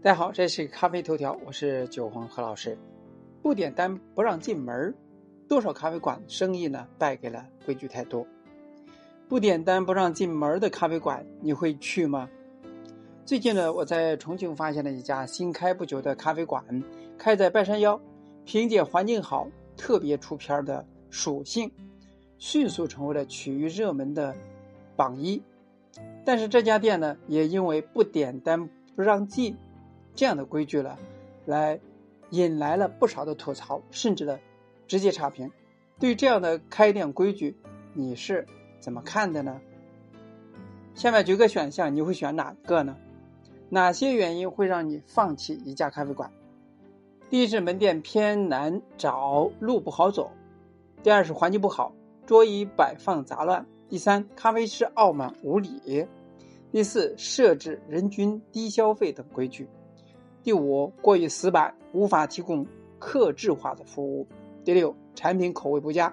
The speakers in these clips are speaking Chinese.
大家好，这是咖啡头条，我是九黄何老师。不点单不让进门，多少咖啡馆生意呢败给了规矩太多。不点单不让进门的咖啡馆，你会去吗？最近呢，我在重庆发现了一家新开不久的咖啡馆，开在半山腰，凭借环境好、特别出片的属性，迅速成为了区域热门的榜一。但是这家店呢，也因为不点单不让进。这样的规矩了，来引来了不少的吐槽，甚至呢直接差评。对于这样的开店规矩，你是怎么看的呢？下面举个选项，你会选哪个呢？哪些原因会让你放弃一家咖啡馆？第一是门店偏难找，路不好走；第二是环境不好，桌椅摆放杂乱；第三，咖啡师傲慢无礼；第四，设置人均低消费等规矩。第五，过于死板，无法提供客制化的服务。第六，产品口味不佳。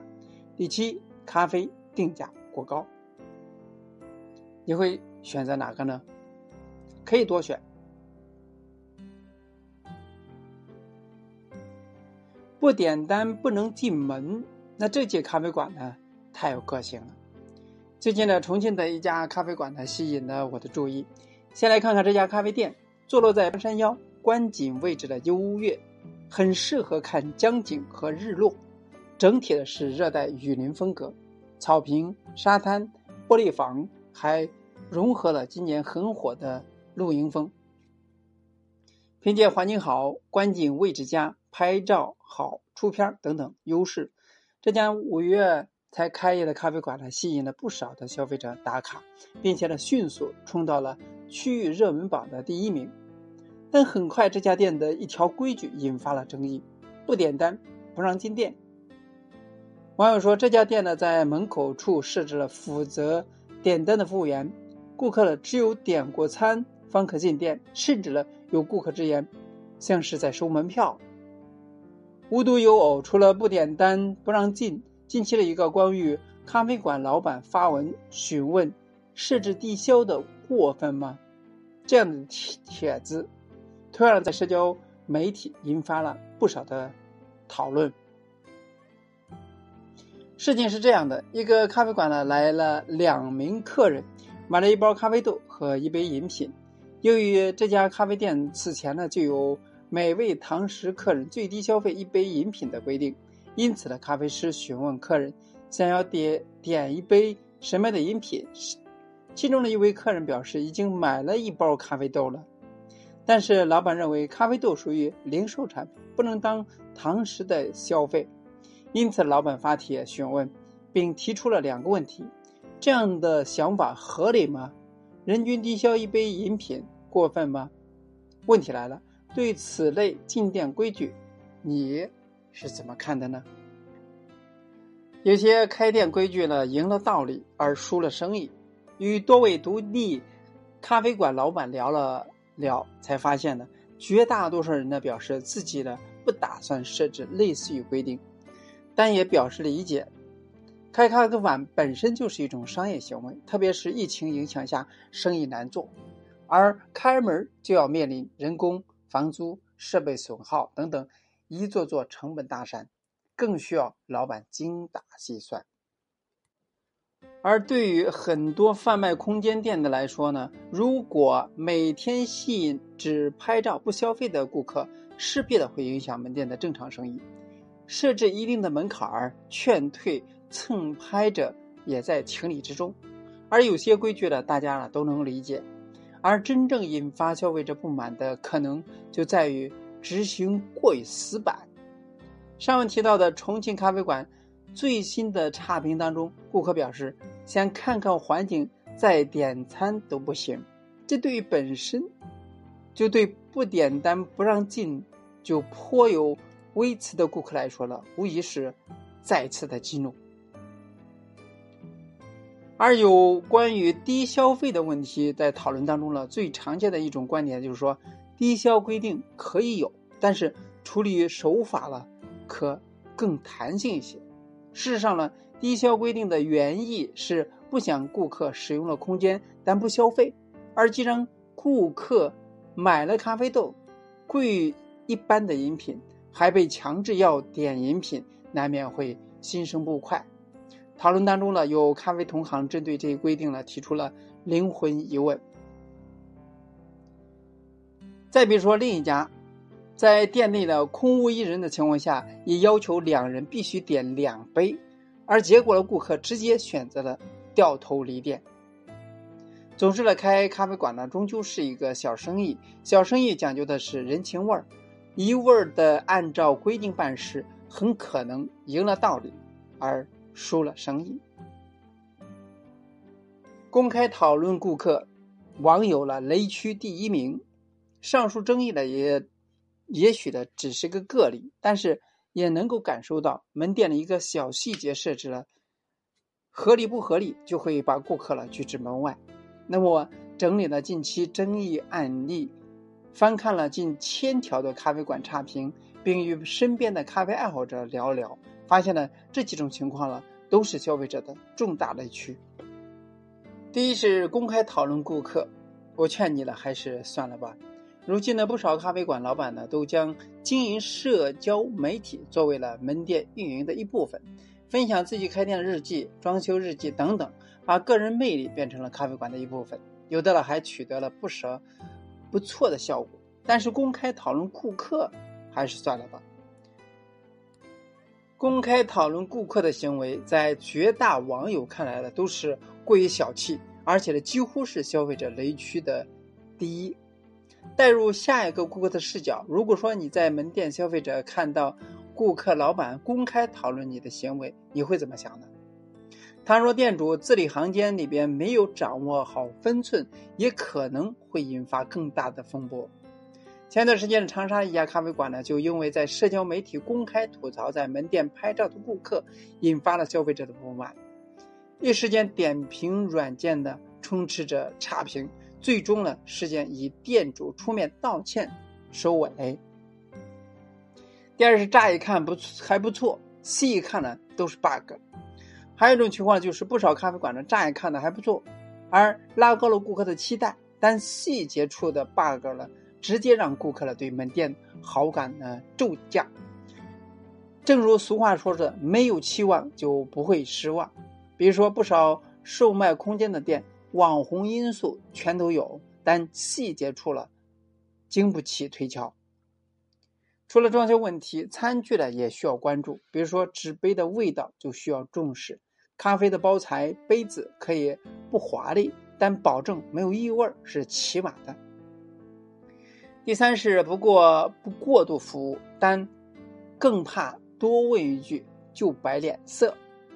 第七，咖啡定价过高。你会选择哪个呢？可以多选。不点单不能进门，那这间咖啡馆呢，太有个性了。最近呢，重庆的一家咖啡馆呢，吸引了我的注意。先来看看这家咖啡店，坐落在半山腰。观景位置的优越，很适合看江景和日落。整体的是热带雨林风格，草坪、沙滩、玻璃房，还融合了今年很火的露营风。凭借环境好、观景位置佳、拍照好、出片等等优势，这家五月才开业的咖啡馆呢，吸引了不少的消费者打卡，并且呢，迅速冲到了区域热门榜的第一名。但很快，这家店的一条规矩引发了争议：不点单不让进店。网友说，这家店呢，在门口处设置了负责点单的服务员，顾客呢只有点过餐方可进店，甚至呢有顾客直言，像是在收门票。无独有偶，除了不点单不让进，近期的一个关于咖啡馆老板发文询问设置低消的过分吗？这样的帖帖子。突然在社交媒体引发了不少的讨论。事情是这样的：一个咖啡馆呢来了两名客人，买了一包咖啡豆和一杯饮品。由于这家咖啡店此前呢就有每位堂食客人最低消费一杯饮品的规定，因此呢，咖啡师询问客人想要点点一杯什么样的饮品，其中的一位客人表示已经买了一包咖啡豆了。但是老板认为咖啡豆属于零售产品，不能当堂食的消费，因此老板发帖询问，并提出了两个问题：这样的想法合理吗？人均低消一杯饮品过分吗？问题来了，对此类进店规矩，你是怎么看的呢？有些开店规矩呢赢了道理而输了生意。与多位独立咖啡馆老板聊了。了才发现呢，绝大多数人呢表示自己呢不打算设置类似于规定，但也表示理解。开咖啡馆本身就是一种商业行为，特别是疫情影响下生意难做，而开门就要面临人工、房租、设备损耗等等一座座成本大山，更需要老板精打细算。而对于很多贩卖空间店的来说呢，如果每天吸引只拍照不消费的顾客，势必的会影响门店的正常生意。设置一定的门槛儿，劝退蹭拍者也在情理之中。而有些规矩呢，大家呢都能理解。而真正引发消费者不满的，可能就在于执行过于死板。上文提到的重庆咖啡馆。最新的差评当中，顾客表示想看看环境再点餐都不行。这对于本身就对不点单不让进就颇有微词的顾客来说了，无疑是再次的激怒。而有关于低消费的问题，在讨论当中呢，最常见的一种观点就是说，低消规定可以有，但是处理手法了可更弹性一些。事实上呢，低消规定的原意是不想顾客使用了空间但不消费，而既然顾客买了咖啡豆，贵一般的饮品，还被强制要点饮品，难免会心生不快。讨论当中呢，有咖啡同行针对这一规定呢，提出了灵魂疑问。再比如说另一家，在店内的空无一人的情况下，也要求两人必须点两杯，而结果呢，顾客直接选择了掉头离店。总之呢，开咖啡馆呢，终究是一个小生意，小生意讲究的是人情味儿，一味儿的按照规定办事，很可能赢了道理，而。输了生意。公开讨论顾客，网友了雷区第一名。上述争议呢，也也许的只是个个例，但是也能够感受到门店的一个小细节设置了合理不合理，就会把顾客了拒之门外。那么整理了近期争议案例，翻看了近千条的咖啡馆差评，并与身边的咖啡爱好者聊聊。发现了，这几种情况了，都是消费者的重大雷区。第一是公开讨论顾客，我劝你了，还是算了吧。如今呢，不少咖啡馆老板呢，都将经营社交媒体作为了门店运营的一部分，分享自己开店的日记、装修日记等等，把个人魅力变成了咖啡馆的一部分。有的了还取得了不少不错的效果。但是公开讨论顾客，还是算了吧。公开讨论顾客的行为，在绝大网友看来呢，都是过于小气，而且呢，几乎是消费者雷区的第一。带入下一个顾客的视角，如果说你在门店，消费者看到顾客老板公开讨论你的行为，你会怎么想呢？倘若店主字里行间里边没有掌握好分寸，也可能会引发更大的风波。前段时间的长沙一家咖啡馆呢，就因为在社交媒体公开吐槽在门店拍照的顾客，引发了消费者的不满。一时间，点评软件的充斥着差评，最终呢，事件以店主出面道歉收尾。第二是乍一看不还不错，细一看呢都是 bug。还有一种情况就是不少咖啡馆呢乍一看呢还不错，而拉高了顾客的期待，但细节处的 bug 呢。直接让顾客呢对门店好感呢骤降。正如俗话说的，没有期望就不会失望。比如说，不少售卖空间的店，网红因素全都有，但细节处了经不起推敲。除了装修问题，餐具呢也需要关注。比如说，纸杯的味道就需要重视。咖啡的包材杯子可以不华丽，但保证没有异味是起码的。第三是不过不过度服务，但更怕多问一句就摆脸色。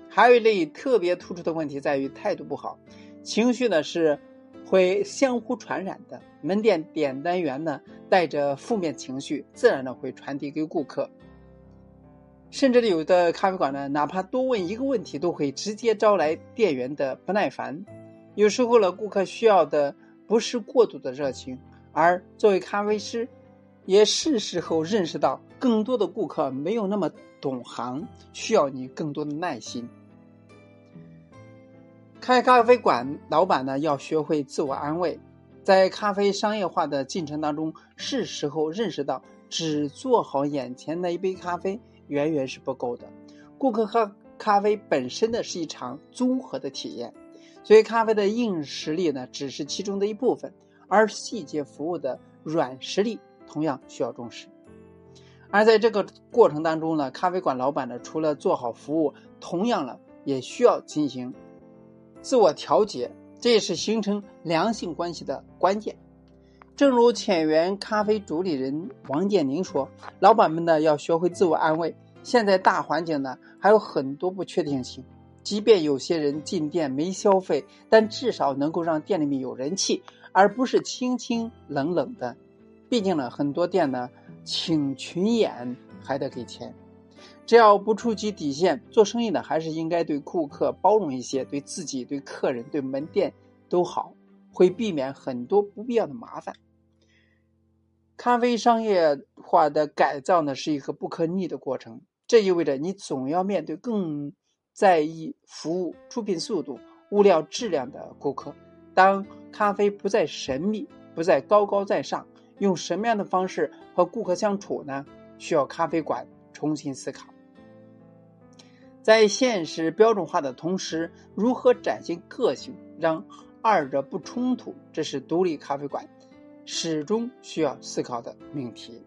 还有一类特别突出的问题在于态度不好，情绪呢是会相互传染的。门店点单员呢带着负面情绪，自然的会传递给顾客。甚至有的咖啡馆呢，哪怕多问一个问题，都会直接招来店员的不耐烦。有时候呢，顾客需要的不是过度的热情。而作为咖啡师，也是时候认识到，更多的顾客没有那么懂行，需要你更多的耐心。开咖啡馆，老板呢要学会自我安慰，在咖啡商业化的进程当中，是时候认识到，只做好眼前的一杯咖啡远远是不够的。顾客喝咖啡本身的是一场综合的体验，所以咖啡的硬实力呢，只是其中的一部分。而细节服务的软实力同样需要重视，而在这个过程当中呢，咖啡馆老板呢，除了做好服务，同样呢，也需要进行自我调节，这也是形成良性关系的关键。正如浅源咖啡主理人王建宁说：“老板们呢，要学会自我安慰。现在大环境呢，还有很多不确定性，即便有些人进店没消费，但至少能够让店里面有人气。”而不是清清冷冷的，毕竟呢，很多店呢，请群演还得给钱。只要不触及底线，做生意呢，还是应该对顾客包容一些，对自己、对客人、对门店都好，会避免很多不必要的麻烦。咖啡商业化的改造呢，是一个不可逆的过程，这意味着你总要面对更在意服务、出品速度、物料质量的顾客。当咖啡不再神秘，不再高高在上，用什么样的方式和顾客相处呢？需要咖啡馆重新思考。在现实标准化的同时，如何展现个性，让二者不冲突，这是独立咖啡馆始终需要思考的命题。